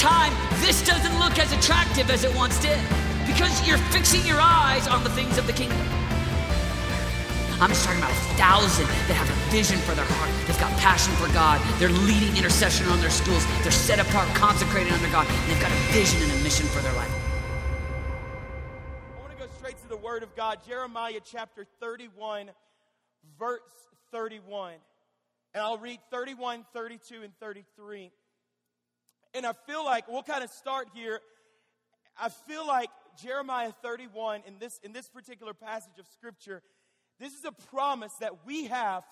time, this doesn't look as attractive as it once did because you're fixing your eyes on the things of the kingdom. I'm just talking about a thousand that have a vision for their heart. They've got passion for God. They're leading intercession on their schools. They're set apart, consecrated under God. They've got a vision and a mission for their life. I want to go straight to the Word of God. Jeremiah chapter 31, verse 31. And I'll read 31, 32, and 33. And I feel like we'll kind of start here. I feel like Jeremiah 31 in this in this particular passage of scripture this is a promise that we have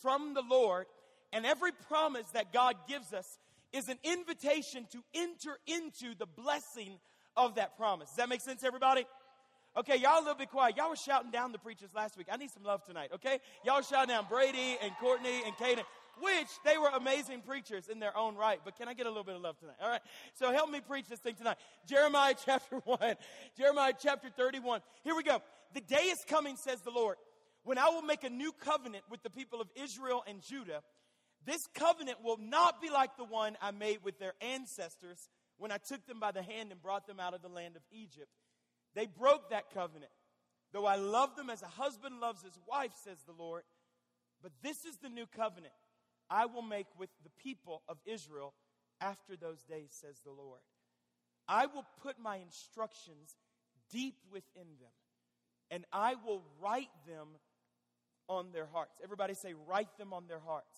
from the Lord, and every promise that God gives us is an invitation to enter into the blessing of that promise. Does that make sense, everybody? Okay, y'all a little bit quiet. Y'all were shouting down the preachers last week. I need some love tonight, okay? Y'all shouting down Brady and Courtney and Caden, which they were amazing preachers in their own right. But can I get a little bit of love tonight? All right. So help me preach this thing tonight. Jeremiah chapter 1, Jeremiah chapter 31. Here we go. The day is coming, says the Lord when I will make a new covenant with the people of Israel and Judah, this covenant will not be like the one I made with their ancestors when I took them by the hand and brought them out of the land of Egypt. They broke that covenant. Though I love them as a husband loves his wife, says the Lord. But this is the new covenant I will make with the people of Israel after those days, says the Lord. I will put my instructions deep within them, and I will write them on their hearts. Everybody say, write them on their hearts.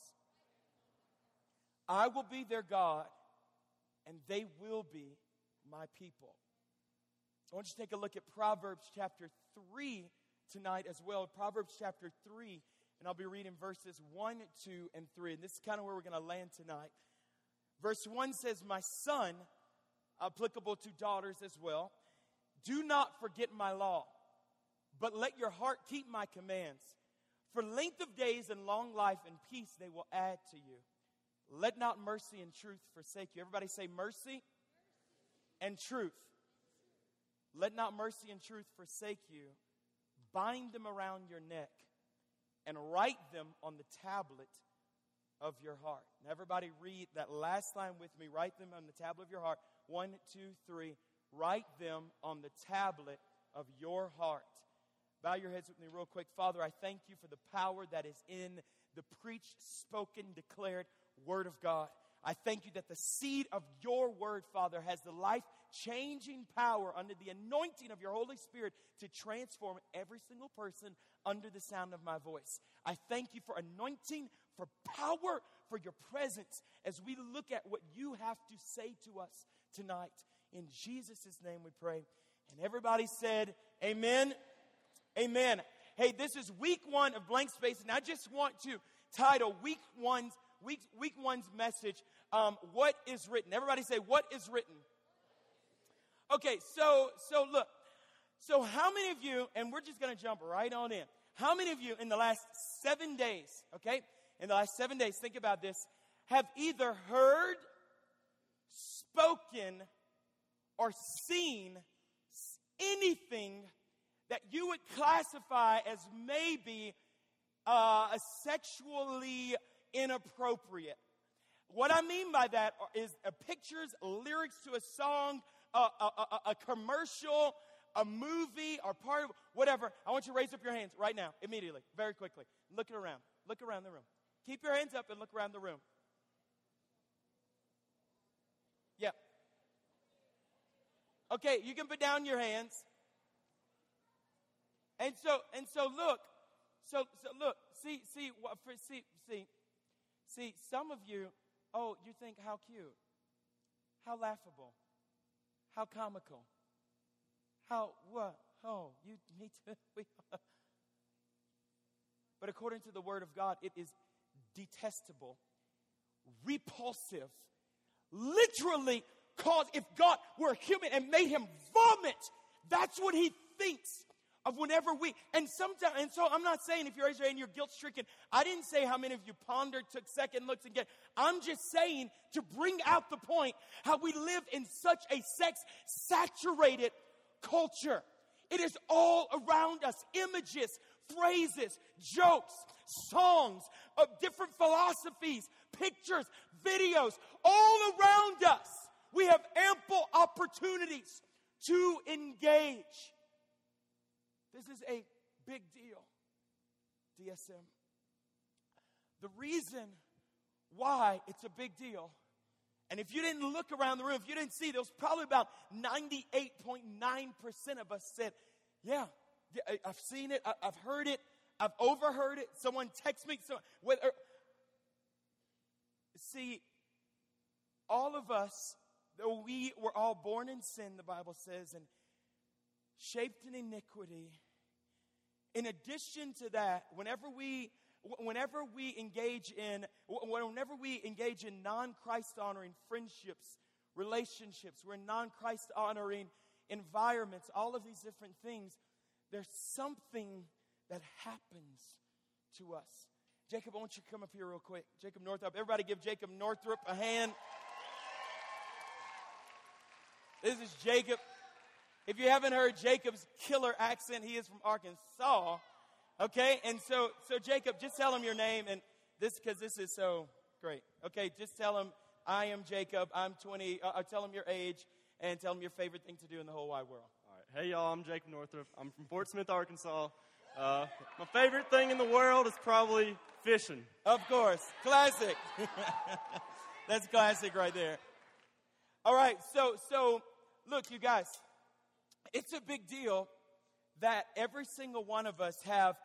I will be their God, and they will be my people. I want you to take a look at Proverbs chapter 3 tonight as well. Proverbs chapter 3, and I'll be reading verses 1, 2, and 3. And this is kind of where we're going to land tonight. Verse 1 says, My son, applicable to daughters as well, do not forget my law, but let your heart keep my commands. For length of days and long life and peace they will add to you. Let not mercy and truth forsake you. Everybody say mercy and truth. Let not mercy and truth forsake you. Bind them around your neck and write them on the tablet of your heart. Everybody read that last line with me. Write them on the tablet of your heart. One, two, three. Write them on the tablet of your heart. Bow your heads with me, real quick. Father, I thank you for the power that is in the preached, spoken, declared Word of God. I thank you that the seed of your Word, Father, has the life changing power under the anointing of your Holy Spirit to transform every single person under the sound of my voice. I thank you for anointing, for power, for your presence as we look at what you have to say to us tonight. In Jesus' name we pray. And everybody said, Amen. Amen. Hey, this is week one of Blank Space, and I just want to title week one's week week one's message. Um, what is written? Everybody say, "What is written?" Okay, so so look, so how many of you? And we're just going to jump right on in. How many of you in the last seven days? Okay, in the last seven days, think about this. Have either heard, spoken, or seen anything that you would classify as maybe uh, sexually inappropriate. What I mean by that is uh, pictures, lyrics to a song, a, a, a, commercial, a movie, or part of whatever. I want you to raise up your hands right now, immediately, very quickly. Look around. Look around the room. Keep your hands up and look around the room. Yeah. Okay, you can put down your hands. And so, and so look, so, so look, see, see, see, see, see, some of you, oh, you think how cute, how laughable, how comical, how, what, oh, you, me too. but according to the word of God, it is detestable, repulsive, literally cause, if God were human and made him vomit, that's what he thinks of whenever we, and sometimes, and so I'm not saying if you're Israel and you're guilt stricken. I didn't say how many of you pondered, took second looks, and get. I'm just saying to bring out the point how we live in such a sex saturated culture. It is all around us images, phrases, jokes, songs of different philosophies, pictures, videos, all around us. We have ample opportunities to engage. This is a big deal, DSM. The reason why it's a big deal, and if you didn't look around the room, if you didn't see, there was probably about 98.9% of us said, Yeah, I've seen it, I've heard it, I've overheard it. Someone text me. So, whether, see, all of us, though we were all born in sin, the Bible says, and shaped in iniquity, in addition to that, whenever we whenever we engage in whenever we engage in non-Christ honoring friendships, relationships, we're non-Christ honoring environments, all of these different things, there's something that happens to us. Jacob, I want you to come up here real quick. Jacob Northrup. Everybody give Jacob Northrup a hand. This is Jacob. If you haven't heard Jacob's killer accent, he is from Arkansas. Okay, and so so Jacob, just tell him your name and this because this is so great. Okay, just tell him I am Jacob. I'm 20. Uh, uh, tell him your age and tell him your favorite thing to do in the whole wide world. All right, hey y'all, I'm Jacob Northrup. I'm from Fort Smith, Arkansas. Uh, my favorite thing in the world is probably fishing. Of course, classic. That's classic right there. All right, so so look, you guys, it's a big deal that every single one of us have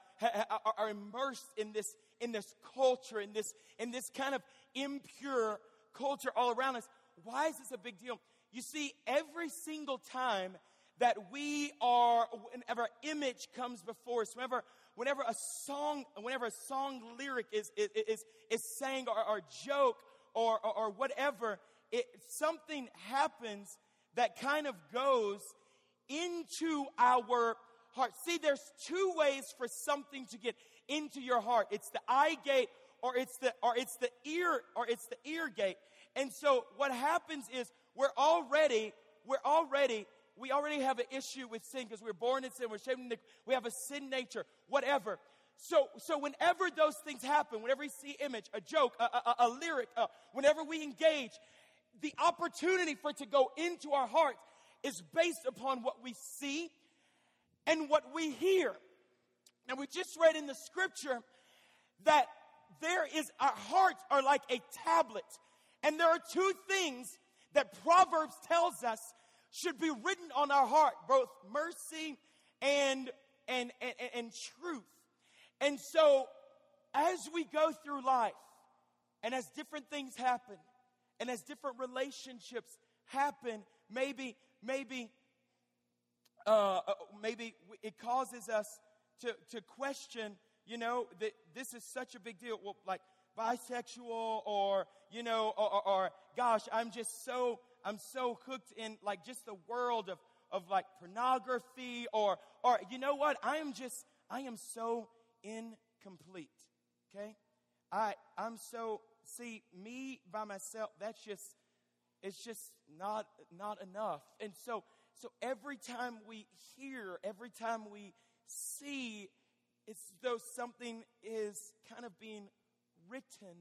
are immersed in this in this culture in this in this kind of impure culture all around us. Why is this a big deal? You see every single time that we are whenever image comes before us whenever whenever a song whenever a song lyric is is is, is sang or, or joke or, or, or whatever it, something happens that kind of goes into our heart. See, there's two ways for something to get into your heart. It's the eye gate or it's the or it's the ear or it's the ear gate. And so what happens is we're already we're already we already have an issue with sin because we're born in sin, we're shaped in the, we have a sin nature, whatever. So, so whenever those things happen, whenever we see image, a joke, a, a, a lyric, uh, whenever we engage, the opportunity for it to go into our hearts is based upon what we see and what we hear. Now, we just read in the scripture that there is, our hearts are like a tablet. And there are two things that Proverbs tells us should be written on our heart, both mercy and, and, and, and truth. And so, as we go through life, and as different things happen, and as different relationships happen, maybe, maybe uh, uh, maybe it causes us to, to question, you know, that this is such a big deal. Well, like bisexual or, you know, or, or, or gosh, I'm just so, I'm so hooked in like just the world of, of like pornography or, or, you know what? I am just, I am so incomplete. Okay? I, I'm so, see, me by myself, that's just, it's just not, not enough. And so, so every time we hear, every time we see, it's though something is kind of being written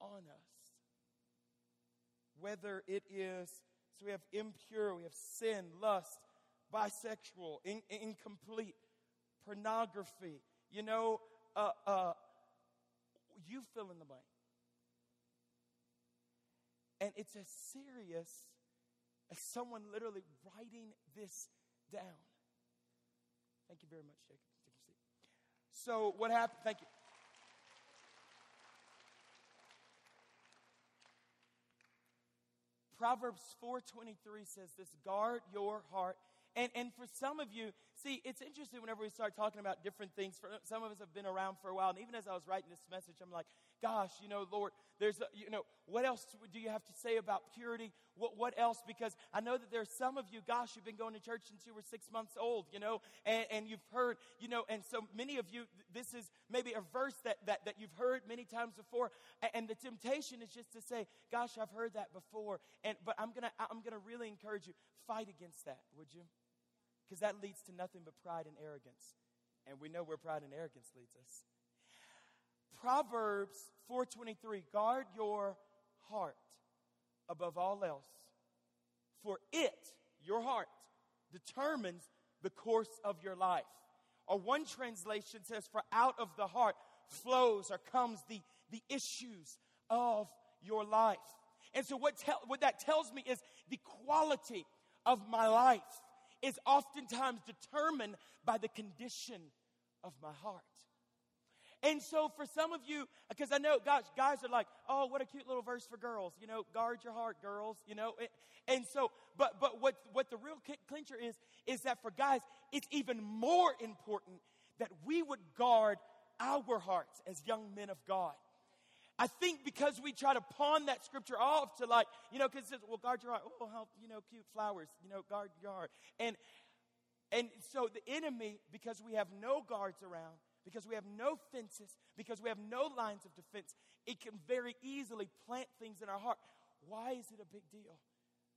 on us. Whether it is, so we have impure, we have sin, lust, bisexual, in, incomplete, pornography, you know, uh, uh, you fill in the blank. And it's as serious as someone literally writing this down. Thank you very much, Jacob. Take your seat. So, what happened? Thank you. Proverbs 4:23 says this, guard your heart. And and for some of you, see, it's interesting whenever we start talking about different things. For some of us have been around for a while, and even as I was writing this message, I'm like, gosh, you know, Lord, there's, a, you know, what else do you have to say about purity? What, what else? Because I know that there's some of you, gosh, you've been going to church since you were six months old, you know, and, and you've heard, you know, and so many of you, this is maybe a verse that, that, that you've heard many times before. And the temptation is just to say, gosh, I've heard that before. And, but I'm to, I'm to really encourage you, fight against that, would you? Because that leads to nothing but pride and arrogance. And we know where pride and arrogance leads us. Proverbs 4:23 guard your heart above all else, for it, your heart, determines the course of your life. Or one translation says, For out of the heart flows or comes the, the issues of your life. And so, what, te- what that tells me is the quality of my life is oftentimes determined by the condition of my heart. And so, for some of you, because I know, gosh, guys are like, oh, what a cute little verse for girls. You know, guard your heart, girls. You know, and so, but but what what the real clincher is is that for guys, it's even more important that we would guard our hearts as young men of God. I think because we try to pawn that scripture off to like, you know, because it says, well, guard your heart. Oh, how, you know, cute flowers, you know, guard your heart. And, and so the enemy, because we have no guards around, because we have no fences, because we have no lines of defense, it can very easily plant things in our heart. Why is it a big deal?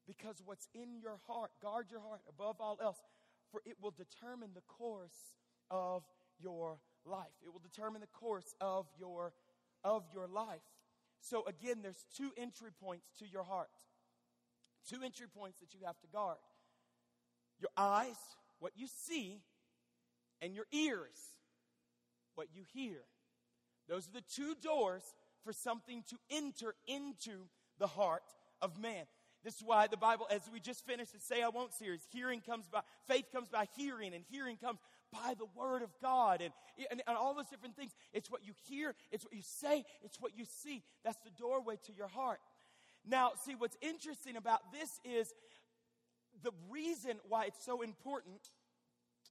Because what's in your heart, guard your heart above all else, for it will determine the course of your life. It will determine the course of your of your life. So again, there's two entry points to your heart. Two entry points that you have to guard. Your eyes, what you see, and your ears, what you hear. Those are the two doors for something to enter into the heart of man. This is why the Bible, as we just finished the Say I Won't series, hearing comes by, faith comes by hearing, and hearing comes by the Word of God, and, and, and all those different things. It's what you hear, it's what you say, it's what you see. That's the doorway to your heart. Now, see, what's interesting about this is the reason why it's so important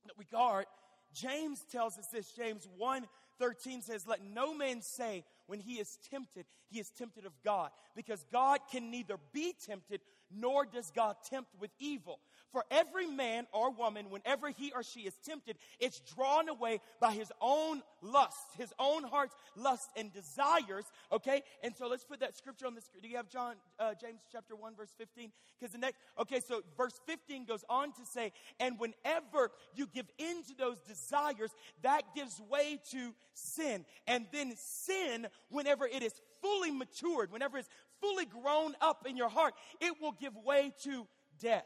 that we guard. James tells us this. James 1 13 says, Let no man say when he is tempted, he is tempted of God, because God can neither be tempted nor does God tempt with evil. For every man or woman, whenever he or she is tempted, it's drawn away by his own lust, his own heart's lust and desires. Okay, and so let's put that scripture on the screen. Do you have John, uh, James chapter one, verse fifteen? Because the next, okay, so verse fifteen goes on to say, and whenever you give in to those desires, that gives way to sin, and then sin, whenever it is fully matured, whenever it's fully grown up in your heart, it will give way to death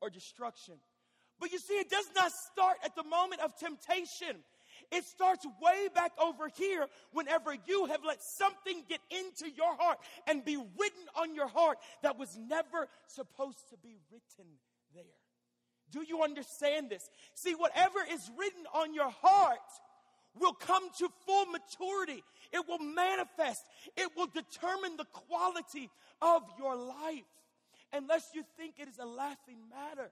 or destruction. But you see, it does not start at the moment of temptation. It starts way back over here whenever you have let something get into your heart and be written on your heart that was never supposed to be written there. Do you understand this? See, whatever is written on your heart will come to full maturity. It will manifest. It will determine the quality of your life unless you think it is a laughing matter.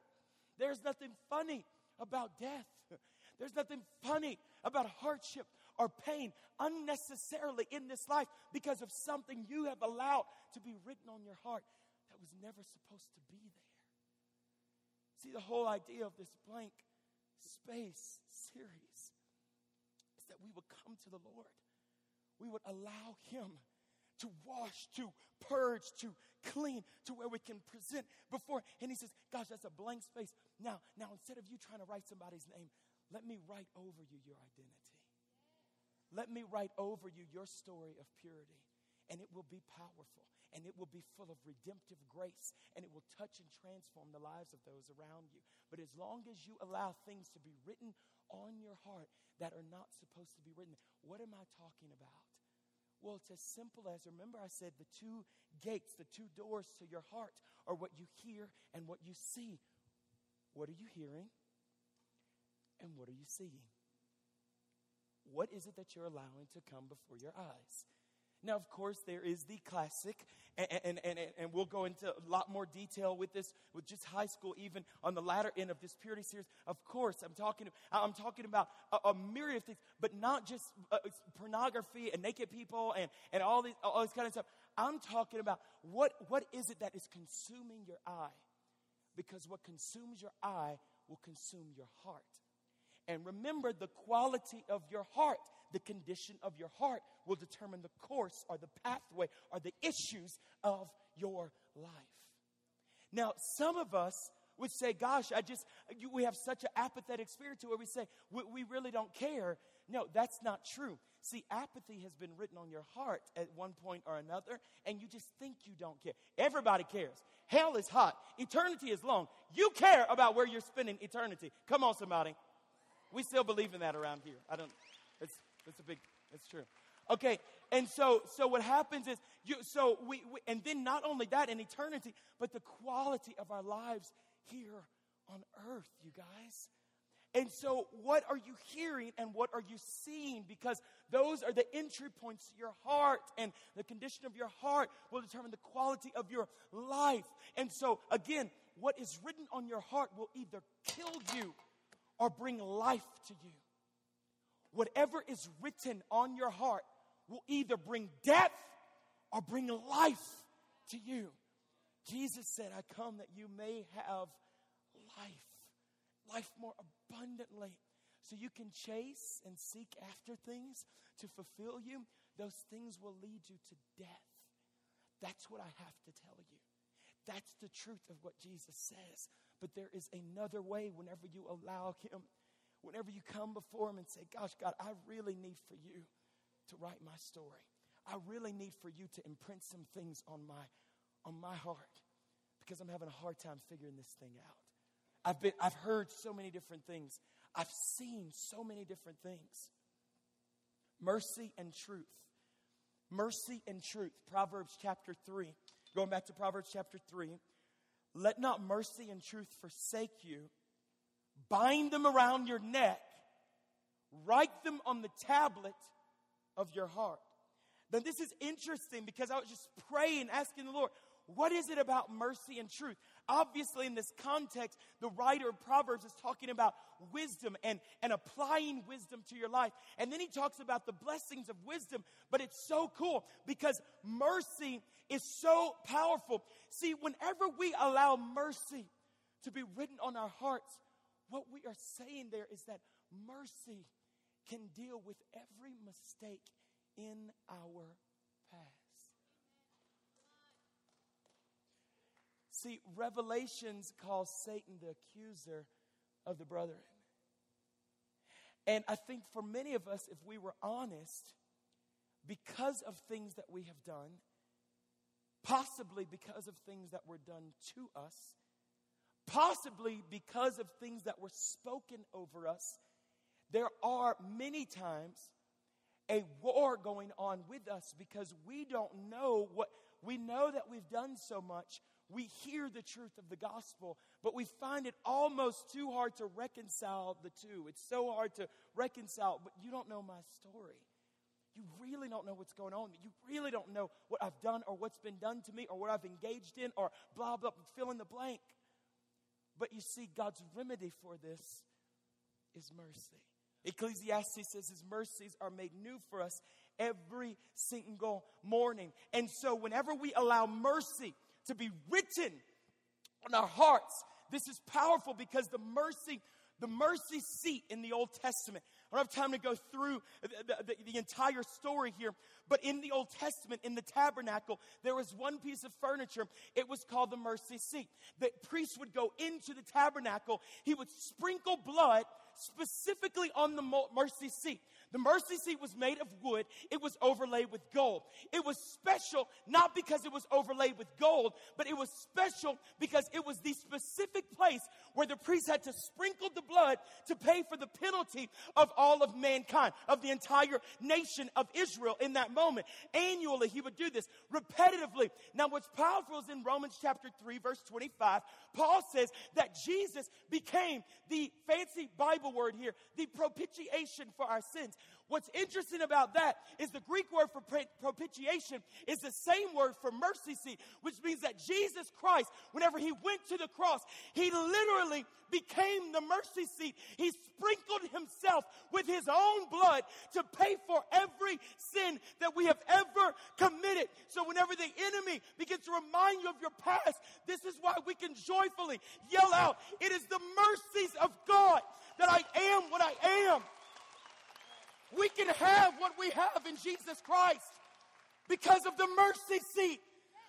There's nothing funny about death. There's nothing funny about hardship or pain unnecessarily in this life because of something you have allowed to be written on your heart that was never supposed to be there. See, the whole idea of this blank space series is that we would come to the Lord. We would allow Him to wash, to purge, to clean, to where we can present before. And he says, Gosh, that's a blank space. Now, now instead of you trying to write somebody's name, let me write over you your identity. Let me write over you your story of purity. And it will be powerful. And it will be full of redemptive grace. And it will touch and transform the lives of those around you. But as long as you allow things to be written on your heart that are not supposed to be written, what am I talking about? Well, it's as simple as remember, I said the two gates, the two doors to your heart are what you hear and what you see. What are you hearing? And what are you seeing? What is it that you're allowing to come before your eyes? Now, of course, there is the classic, and, and, and, and we'll go into a lot more detail with this, with just high school, even on the latter end of this purity series. Of course, I'm talking, I'm talking about a, a myriad of things, but not just uh, pornography and naked people and, and all, these, all this kind of stuff. I'm talking about what, what is it that is consuming your eye? Because what consumes your eye will consume your heart. And remember, the quality of your heart, the condition of your heart, will determine the course or the pathway or the issues of your life. Now, some of us would say, Gosh, I just, we have such an apathetic spirit to where we say, we, we really don't care No, that's not true. See, apathy has been written on your heart at one point or another, and you just think you don't care. Everybody cares. Hell is hot. Eternity is long. You care about where you're spending eternity. Come on, somebody. We still believe in that around here. I don't. It's it's a big. It's true. Okay, and so so what happens is you. So we, we and then not only that in eternity, but the quality of our lives here on earth, you guys. And so, what are you hearing and what are you seeing? Because those are the entry points to your heart, and the condition of your heart will determine the quality of your life. And so, again, what is written on your heart will either kill you or bring life to you. Whatever is written on your heart will either bring death or bring life to you. Jesus said, I come that you may have life, life more abundantly. So you can chase and seek after things to fulfill you. Those things will lead you to death. That's what I have to tell you. That's the truth of what Jesus says. But there is another way whenever you allow Him, whenever you come before Him and say, Gosh, God, I really need for you to write my story. I really need for you to imprint some things on my, on my heart because I'm having a hard time figuring this thing out. I've, been, I've heard so many different things, I've seen so many different things. Mercy and truth. Mercy and truth. Proverbs chapter 3. Going back to Proverbs chapter 3. Let not mercy and truth forsake you. Bind them around your neck. Write them on the tablet of your heart. Then this is interesting because I was just praying, asking the Lord, what is it about mercy and truth? Obviously, in this context, the writer of Proverbs is talking about wisdom and, and applying wisdom to your life. And then he talks about the blessings of wisdom. But it's so cool because mercy is so powerful. See, whenever we allow mercy to be written on our hearts, what we are saying there is that mercy can deal with every mistake in our past. See, Revelations calls Satan the accuser of the brethren. And I think for many of us, if we were honest, because of things that we have done, possibly because of things that were done to us, possibly because of things that were spoken over us, there are many times a war going on with us because we don't know what we know that we've done so much we hear the truth of the gospel, but we find it almost too hard to reconcile the two. It's so hard to reconcile, but you don't know my story. You really don't know what's going on. You really don't know what I've done or what's been done to me or what I've engaged in or blah, blah, fill in the blank. But you see, God's remedy for this is mercy. Ecclesiastes says his mercies are made new for us every single morning. And so, whenever we allow mercy to be written on our hearts. This is powerful because the mercy, the mercy seat in the Old Testament. I don't have time to go through the, the, the, entire story here, but in the Old Testament, in the tabernacle, there was one piece of furniture. It was called the mercy seat. The priest would go into the tabernacle, he would sprinkle blood specifically on the mercy seat. The mercy seat was made of wood. It was overlaid with gold. It was special not because it was overlaid with gold, but it was special because it was the specific place where the priest had to sprinkle the blood to pay for the penalty of all of mankind, of the entire nation of Israel in that moment. Annually, he would do this repetitively. Now, what's powerful is in Romans chapter 3, verse 25, Paul says that Jesus became the fancy Bible word here, the propitiation for our sins. What's interesting about that is the Greek word for propitiation is the same word for mercy seat, which means that Jesus Christ, whenever he went to the cross, he literally became the mercy seat. He sprinkled himself with his own blood to pay for every sin that we have ever committed. So whenever the enemy begins to remind you of your past, this is why we can joyfully yell out, it is the mercies of God that I am what I am. We can have what we have in Jesus Christ because of the mercy seat.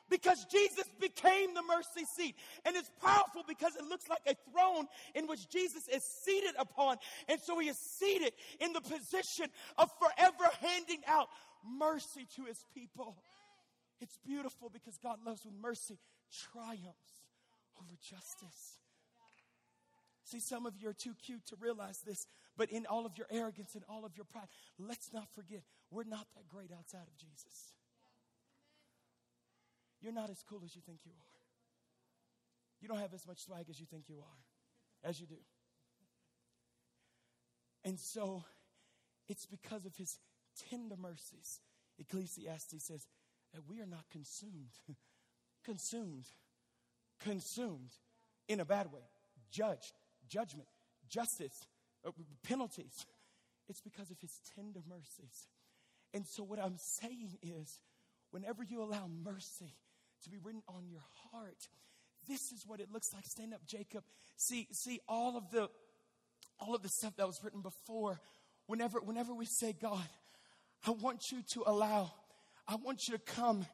because Jesus became the mercy seat. And it's powerful because it looks like a throne in which Jesus is seated upon. And so he is seated in the position of forever handing out mercy to his people. It's beautiful because God loves when mercy triumphs over justice. See, some of you are too cute to realize this, but in all of your arrogance and all of your pride, let's not forget we're not that great outside of Jesus. You're not as cool as you think you are. You don't have as much swag as you think you are, as you do. And so it's because of his tender mercies. Ecclesiastes says that we are not consumed, consumed, consumed in a bad way, judged, judgment, justice, uh, penalties. It's because of his tender mercies. And so, what I'm saying is, whenever you allow mercy to be written on your heart, this is what it looks like. Stand up, Jacob. See, see all of the all of the stuff that was written before. Whenever, whenever we say, God, I want you to allow, I want you to come,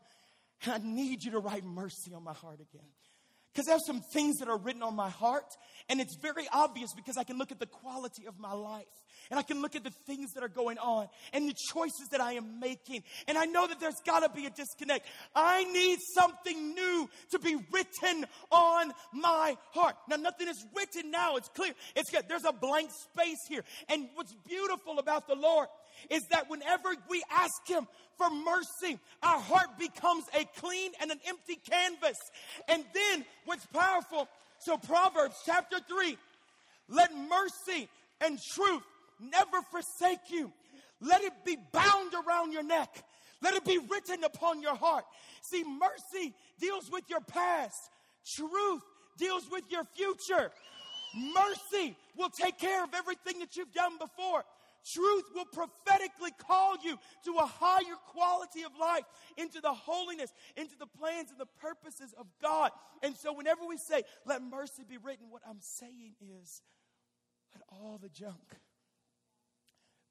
and I need you to write mercy on my heart again. Because there's some things that are written on my heart, and it's very obvious because I can look at the quality of my life, and I can look at the things that are going on, and the choices that I am making, and I know that there's got to be a disconnect. I need something new to be written on my heart. Now, nothing is written now, it's clear. It's good. There's a blank space here. And what's beautiful about the Lord is that whenever we ask Him for mercy, our heart becomes a clean and an empty canvas. And then what's powerful, so Proverbs chapter 3 let mercy and truth never forsake you. Let it be bound around your neck. Let it be written upon your heart. See, mercy deals with your past. Truth deals with your future. Mercy will take care of everything that you've done before. Truth will prophetically call you to a higher quality of life, into the holiness, into the plans and the purposes of God. And so, whenever we say, let mercy be written, what I'm saying is, let all the junk,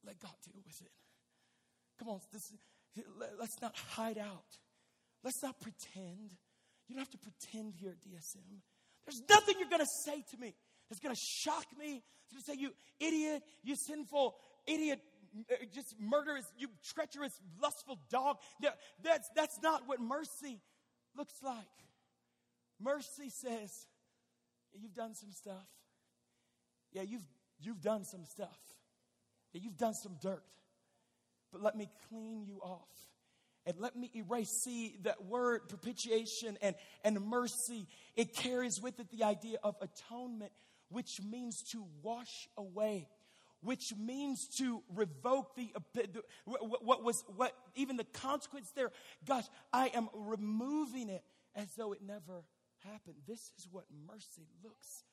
let God deal with it. Come on, this, let's not hide out. Let's not pretend. You don't have to pretend here at DSM. There's nothing you're going to say to me that's going to shock me. It's going to say, you idiot, you sinful, idiot, uh, just murderous, you treacherous, lustful dog. That's, that's not what mercy looks like. Mercy says, You've done some stuff. Yeah, you've, you've done some stuff. Yeah, you've done some dirt. But let me clean you off and let me erase. See, that word propitiation and, and mercy, it carries with it the idea of atonement, which means to wash away which means to revoke the, what was what even the consequence there. Gosh i am removing it as though it never happened. This is what mercy looks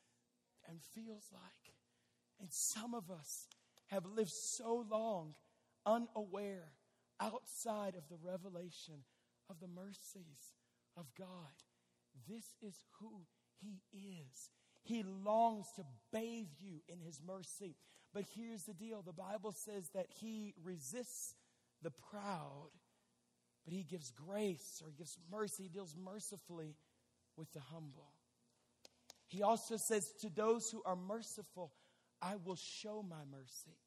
and feels like. And some of us have lived so long unaware outside of the revelation of the mercies of god. This is who he is. He longs to bathe you in his mercy but here's the deal the Bible says that he resists the proud, but he gives grace or he gives mercy, he deals mercifully with the humble. He also says, To those who are merciful, I will show my mercy.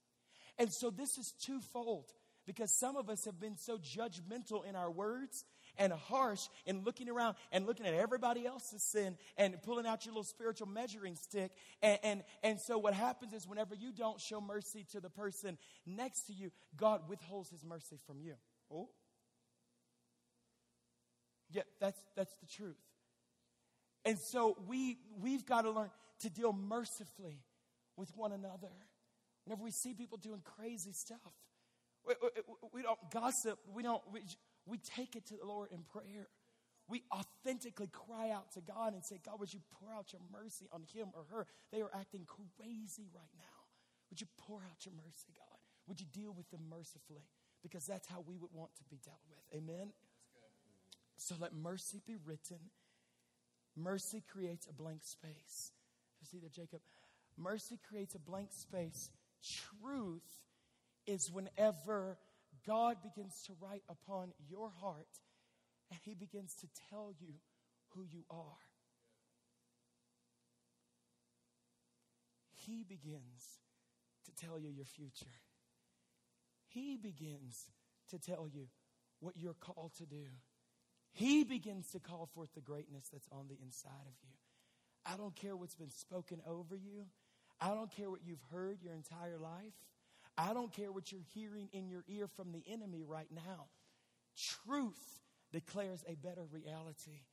And so this is twofold because some of us have been so judgmental in our words and harsh in looking around and looking at everybody else's sin and pulling out your little spiritual measuring stick. And, and, and so what happens is whenever you don't show mercy to the person next to you, God withholds his mercy from you. Oh. Yeah, that's, that's the truth. And so we, we've got to learn to deal mercifully with one another. Whenever we see people doing crazy stuff, we, we, we don't gossip. We don't, we, we take it to the Lord in prayer. We authentically cry out to God and say, God, would you pour out your mercy on him or her? They are acting crazy right now. Would you pour out your mercy, God? Would you deal with them mercifully? Because that's how we would want to be dealt with. Amen? So let mercy be written. Mercy creates a blank space. See that, Jacob? Mercy creates a blank space. Truth is whenever God begins to write upon your heart and He begins to tell you who you are. He begins to tell you your future. He begins to tell you what you're called to do. He begins to call forth the greatness that's on the inside of you. I don't care what's been spoken over you. I don't care what you've heard your entire life. I don't care what you're hearing in your ear from the enemy right now. Truth declares a better reality.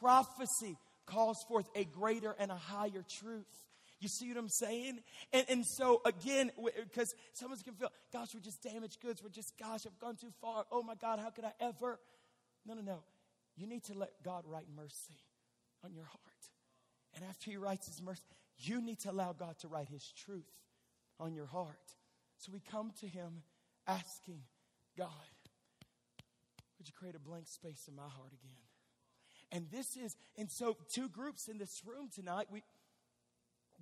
Prophecy calls forth a greater and a higher truth. You see what I'm saying? And, and so, again, because someone's can feel, gosh, we're just damaged goods. We're just, gosh, I've gone too far. Oh my God, how could I ever? No, no, no. You need to let God write mercy on your heart. And after He writes His mercy, you need to allow God to write His truth on your heart. So we come to Him asking, God, would you create a blank space in my heart again? And this is, and so two groups in this room tonight, we,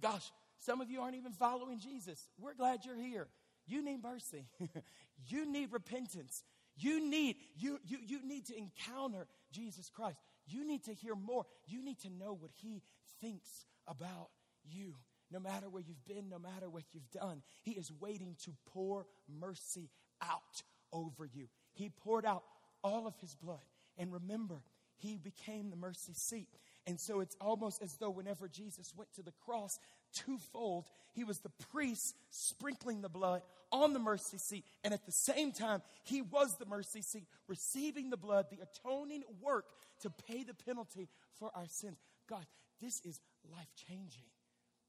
gosh, some of you aren't even following Jesus. We're glad you're here. You need mercy. you need repentance. You need, you, you, you need to encounter Jesus Christ. You need to hear more. You need to know what he thinks about you. No matter where you've been, no matter what you've done, he is waiting to pour mercy out over you. He poured out all of his blood. And remember, he became the mercy seat. And so it's almost as though whenever Jesus went to the cross, twofold, he was the priest sprinkling the blood on the mercy seat. And at the same time, he was the mercy seat, receiving the blood, the atoning work to pay the penalty for our sins. God, this is life changing.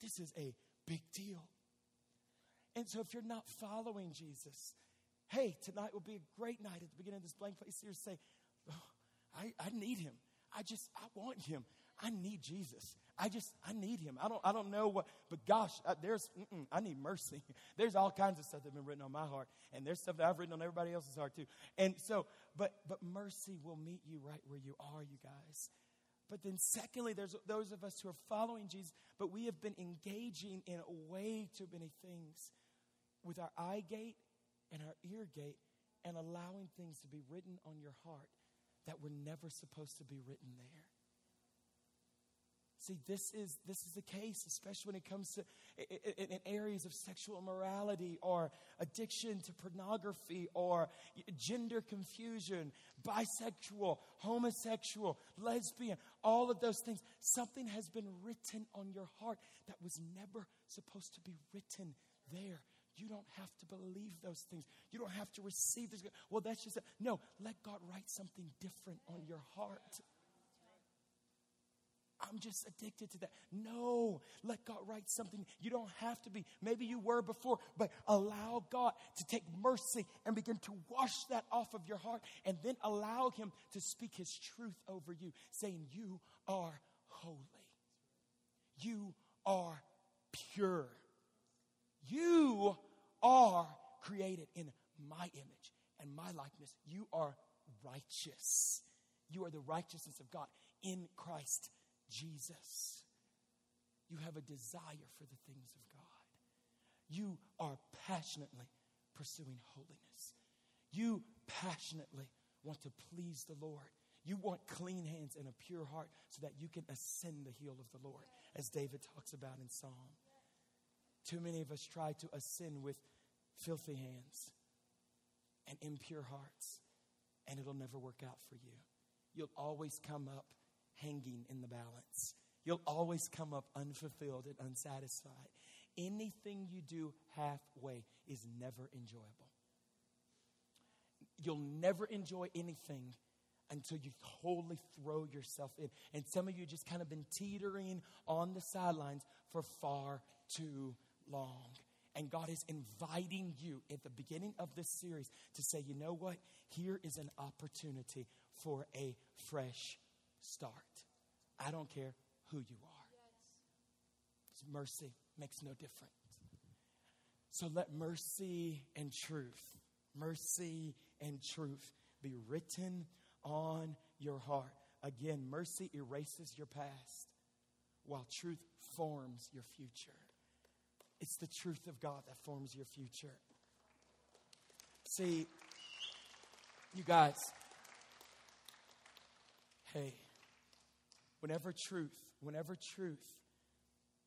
This is a big deal. And so if you're not following Jesus, hey, tonight will be a great night at the beginning of this blank place series. Say, oh, I, I need him. I just, I want him. I need Jesus. I just, I need him. I don't, I don't know what, but gosh, I, there's, I need mercy. There's all kinds of stuff that's been written on my heart, and there's stuff that I've written on everybody else's heart too. And so, but, but mercy will meet you right where you are, you guys. But then, secondly, there's those of us who are following Jesus, but we have been engaging in way too many things with our eye gate and our ear gate and allowing things to be written on your heart that were never supposed to be written there. See, this is, this is the case, especially when it comes to in, in areas of sexual immorality or addiction to pornography or gender confusion, bisexual, homosexual, lesbian, all of those things. Something has been written on your heart that was never supposed to be written there. You don't have to believe those things. You don't have to receive this. Well, that's just a, no. Let God write something different on your heart. I'm just addicted to that. No, let God write something. You don't have to be. Maybe you were before, but allow God to take mercy and begin to wash that off of your heart and then allow Him to speak His truth over you, saying, You are holy. You are pure. You are created in my image and my likeness. You are righteous. You are the righteousness of God in Christ Jesus. You have a desire for the things of God. You are passionately pursuing holiness. You passionately want to please the Lord. You want clean hands and a pure heart so that you can ascend the hill of the Lord, as David talks about in Psalm. Too many of us try to ascend with filthy hands and impure hearts, and it'll never work out for you. You'll always come up hanging in the balance. You'll always come up unfulfilled and unsatisfied. Anything you do halfway is never enjoyable. You'll never enjoy anything until you wholly throw yourself in. And some of you just kind of been teetering on the sidelines for far too long. And God is inviting you at the beginning of this series to say, you know what? Here is an opportunity for a fresh start. I don't care who you are. Mercy makes no difference. So let mercy and truth, mercy and truth be written on your heart. Again, mercy erases your past while truth forms your future. It's the truth of God that forms your future. See, you guys, Hey, whenever truth, whenever truth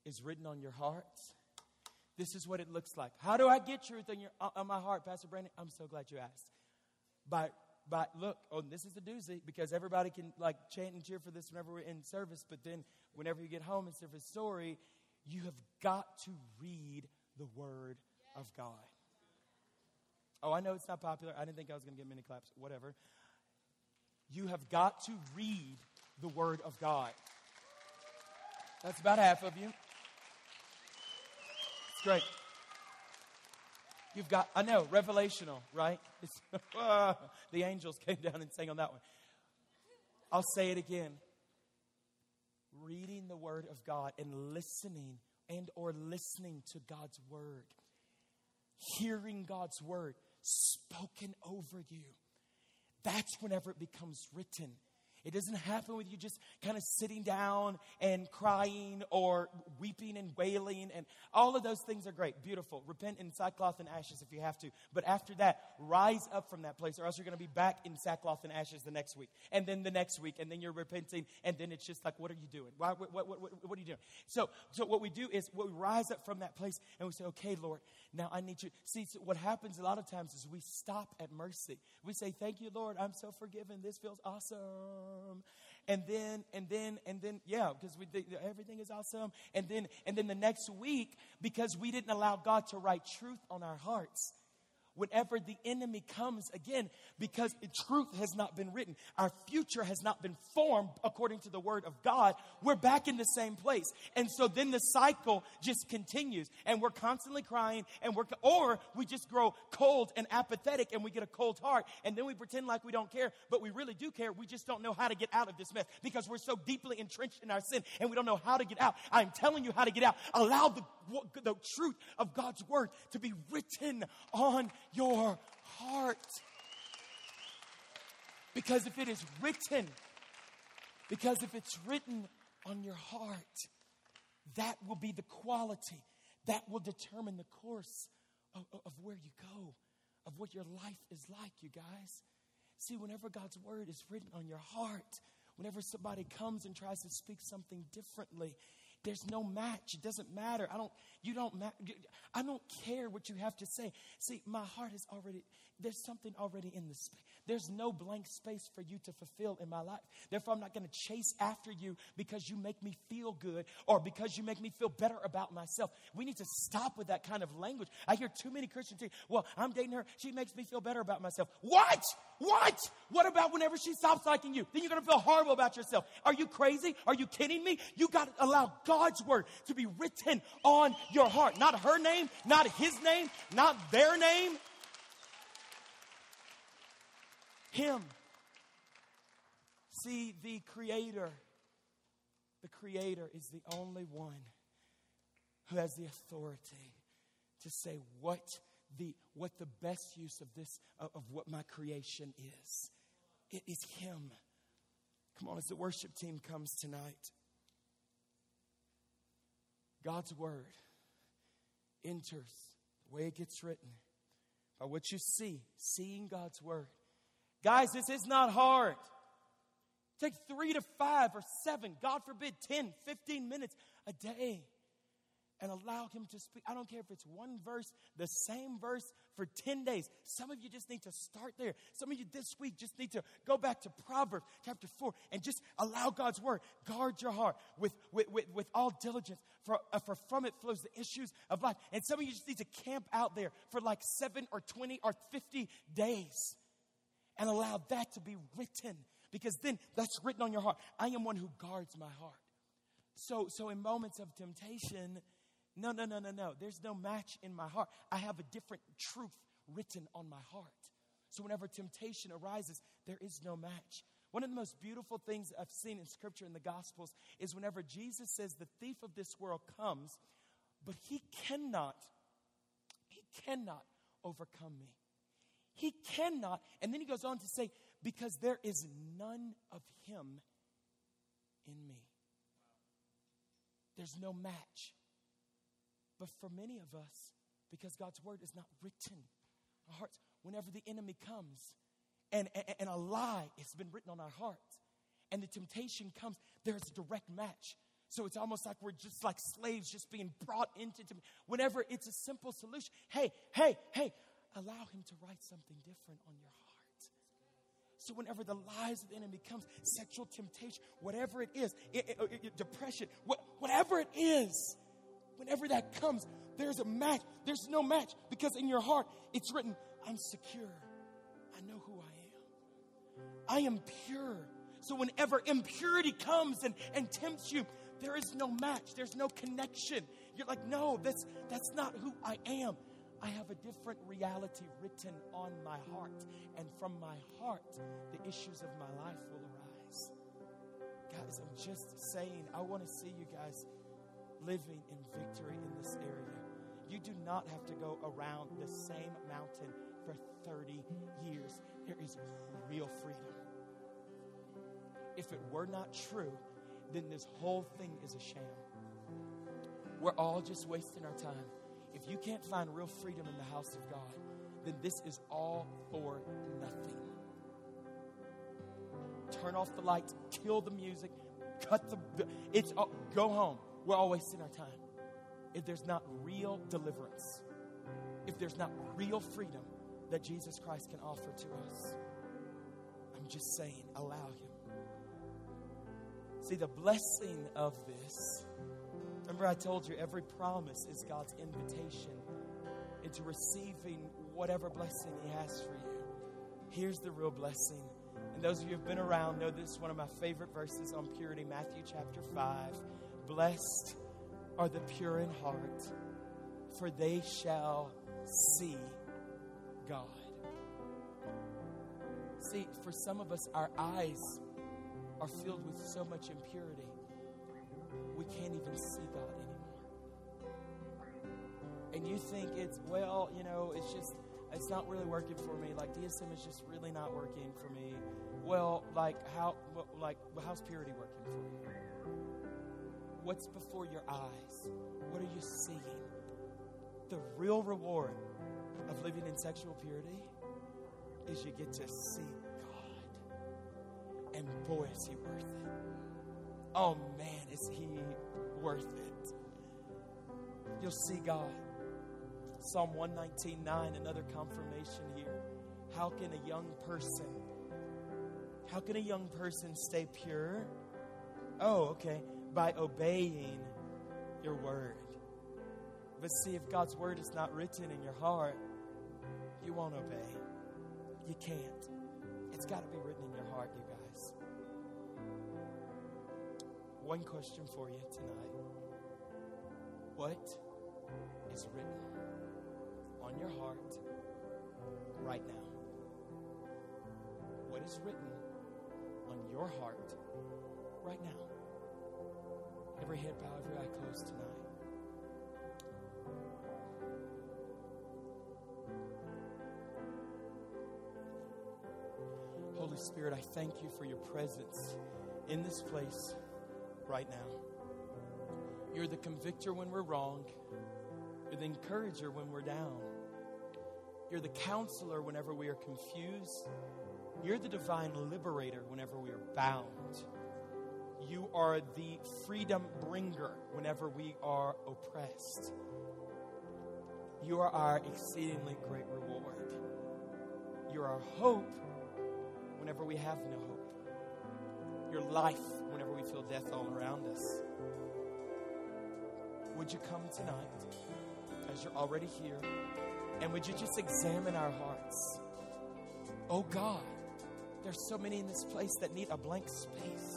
is written on your hearts, this is what it looks like. How do I get truth on, your, uh, on my heart, Pastor Brandon? I'm so glad you asked. By, by look, oh, this is the doozy because everybody can like chant and cheer for this whenever we're in service, but then whenever you get home and serve a story, you have got to read the Word of God. Oh, I know it's not popular. I didn't think I was going to get many claps. Whatever. You have got to read the Word of God. That's about half of you. It's great. You've got, I know, revelational, right? the angels came down and sang on that one. I'll say it again. Reading the Word of God and listening and or listening to God's Word. Hearing God's Word spoken over you. That's whenever it becomes written. It doesn't happen with you just kind of sitting down and crying or weeping and wailing. And all of those things are great, beautiful. Repent in sackcloth and ashes if you have to. But after that, rise up from that place, or else you're going to be back in sackcloth and ashes the next week. And then the next week. And then you're repenting. And then it's just like, what are you doing? Why, what, what, what, what are you doing? So, so what we do is we rise up from that place and we say, okay, Lord, now I need you. See, so what happens a lot of times is we stop at mercy. We say, thank you, Lord. I'm so forgiven. This feels awesome awesome. And then, and then, and then, yeah, because we, everything is awesome. And then, and then the next week, because we didn't allow God to write truth on our hearts, whenever the enemy comes again because truth has not been written. Our future has not been formed according to the word of God. We're back in the same place. And so then the cycle just continues and we're constantly crying and we're, or we just grow cold and apathetic and we get a cold heart and then we pretend like we don't care, but we really do care. We just don't know how to get out of this mess because we're so deeply entrenched in our sin and we don't know how to get out. I'm telling you how to get out. Allow the, the truth of God's word to be written on your heart. Because if it is written, because if it's written on your heart, that will be the quality that will determine the course of, of, where you go, of what your life is like, you guys. See, whenever God's word is written on your heart, whenever somebody comes and tries to speak something differently, there's no match. It doesn't matter. I don't, you don't, ma- I don't care what you have to say. See, my heart is already, there's something already in the space. There's no blank space for you to fulfill in my life. Therefore, I'm not going to chase after you because you make me feel good or because you make me feel better about myself. We need to stop with that kind of language. I hear too many Christians say, well, I'm dating her. She makes me feel better about myself. What? What? What about whenever she stops liking you? Then you're going to feel horrible about yourself. Are you crazy? Are you kidding me? You got to allow God's word to be written on your heart. Not her name, not his name, not their name. Him. See, the Creator, the Creator is the only one who has the authority to say what the what the best use of this of, of what my creation is. It is Him. Come on, as the worship team comes tonight, God's word enters the way it gets written by what you see, seeing God's word. Guys, this is not hard. Take three to five or seven, God forbid, 10, 15 minutes a day and allow Him to speak. I don't care if it's one verse, the same verse for 10 days. Some of you just need to start there. Some of you this week just need to go back to Proverbs chapter 4 and just allow God's word. Guard your heart with, with, with, with all diligence, for, uh, for from it flows the issues of life. And some of you just need to camp out there for like seven or 20 or 50 days and allow that to be written because then that's written on your heart. I am one who guards my heart. So, so in moments of temptation, no, no, no, no, no. There's no match in my heart. I have a different truth written on my heart. So whenever temptation arises, there is no match. One of the most beautiful things I've seen in Scripture in the Gospels is whenever Jesus says, The thief of this world comes, but he cannot, he cannot overcome me. He cannot. And then he goes on to say, Because there is none of him in me. There's no match. But for many of us, because God's word is not written, our hearts, whenever the enemy comes and, and, and a lie has been written on our hearts, and the temptation comes, there's a direct match. So it's almost like we're just like slaves just being brought into tem- whenever it's a simple solution. Hey, hey, hey, allow him to write something different on your heart. So whenever the lies of the enemy comes, sexual temptation, whatever it is, it, it, it, depression, what, whatever it is, whenever that comes, there's a match. There's no match because in your heart it's written, I'm secure. I know who I am. I am pure. So whenever impurity comes and, and tempts you, there is no match. There's no connection. You're like, no, that's that's not who I am. I have a different reality written on my heart. And from my heart, the issues of my life will arise. Guys, I'm just saying, I want to see you guys living in victory in this area. You do not have to go around the same mountain for 30 years. There is real freedom. If it were not true, then this whole thing is a sham. We're all just wasting our time. If you can't find real freedom in the house of God, then this is all for nothing. Turn off the lights, kill the music, cut the. It's all, go home. We're all wasting our time. If there's not real deliverance, if there's not real freedom that Jesus Christ can offer to us, I'm just saying, allow Him. See, the blessing of this, remember I told you every promise is God's invitation into receiving whatever blessing He has for you. Here's the real blessing. And those of you who have been around know this is one of my favorite verses on purity, Matthew chapter 5. Blessed are the pure in heart, for they shall see God. See, for some of us, our eyes are filled with so much impurity, we can't even see God anymore. And you think it's, well, you know, it's just, it's not really working for me. Like DSM is just really not working for me. Well, like how, like how's purity working for you? What's before your eyes? What are you seeing? The real reward of living in sexual purity is you get to see God. and boy, is he worth it. Oh man, is he worth it. You'll see God. Psalm 119.9, another confirmation here. How can a young person, how can a young person stay pure? Oh, okay. By obeying your word. But see, if God's word is not written in your heart, you won't obey. You can't. It's got to be written in your heart, you guys one question for you tonight. What is written on your heart right now? What is written on your heart right now? Every head bowed, every eye closed tonight. Holy Spirit, I thank you for your presence in this place right now. You're the convictor when we're wrong, you're the encourager when we're down, you're the counselor whenever we are confused, you're the divine liberator whenever we are bound. You are the freedom bringer whenever we are oppressed. You are our exceedingly great reward. You're our hope whenever we have no hope. Your life whenever we feel death all around us. Would you come tonight as you're already here? And would you just examine our hearts? Oh God, there's so many in this place that need a blank space,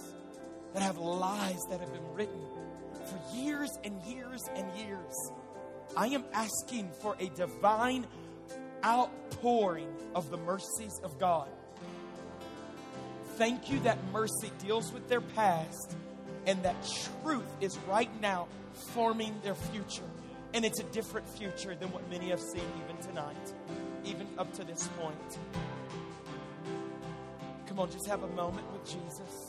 that have lies that have been written for years and years and years. I am asking for a divine outpouring of the mercies of God thank you that mercy deals with their past and that truth is right now forming their future. And it's a different future than what many have seen even tonight, even up to this point. Come on, just have a moment with Jesus.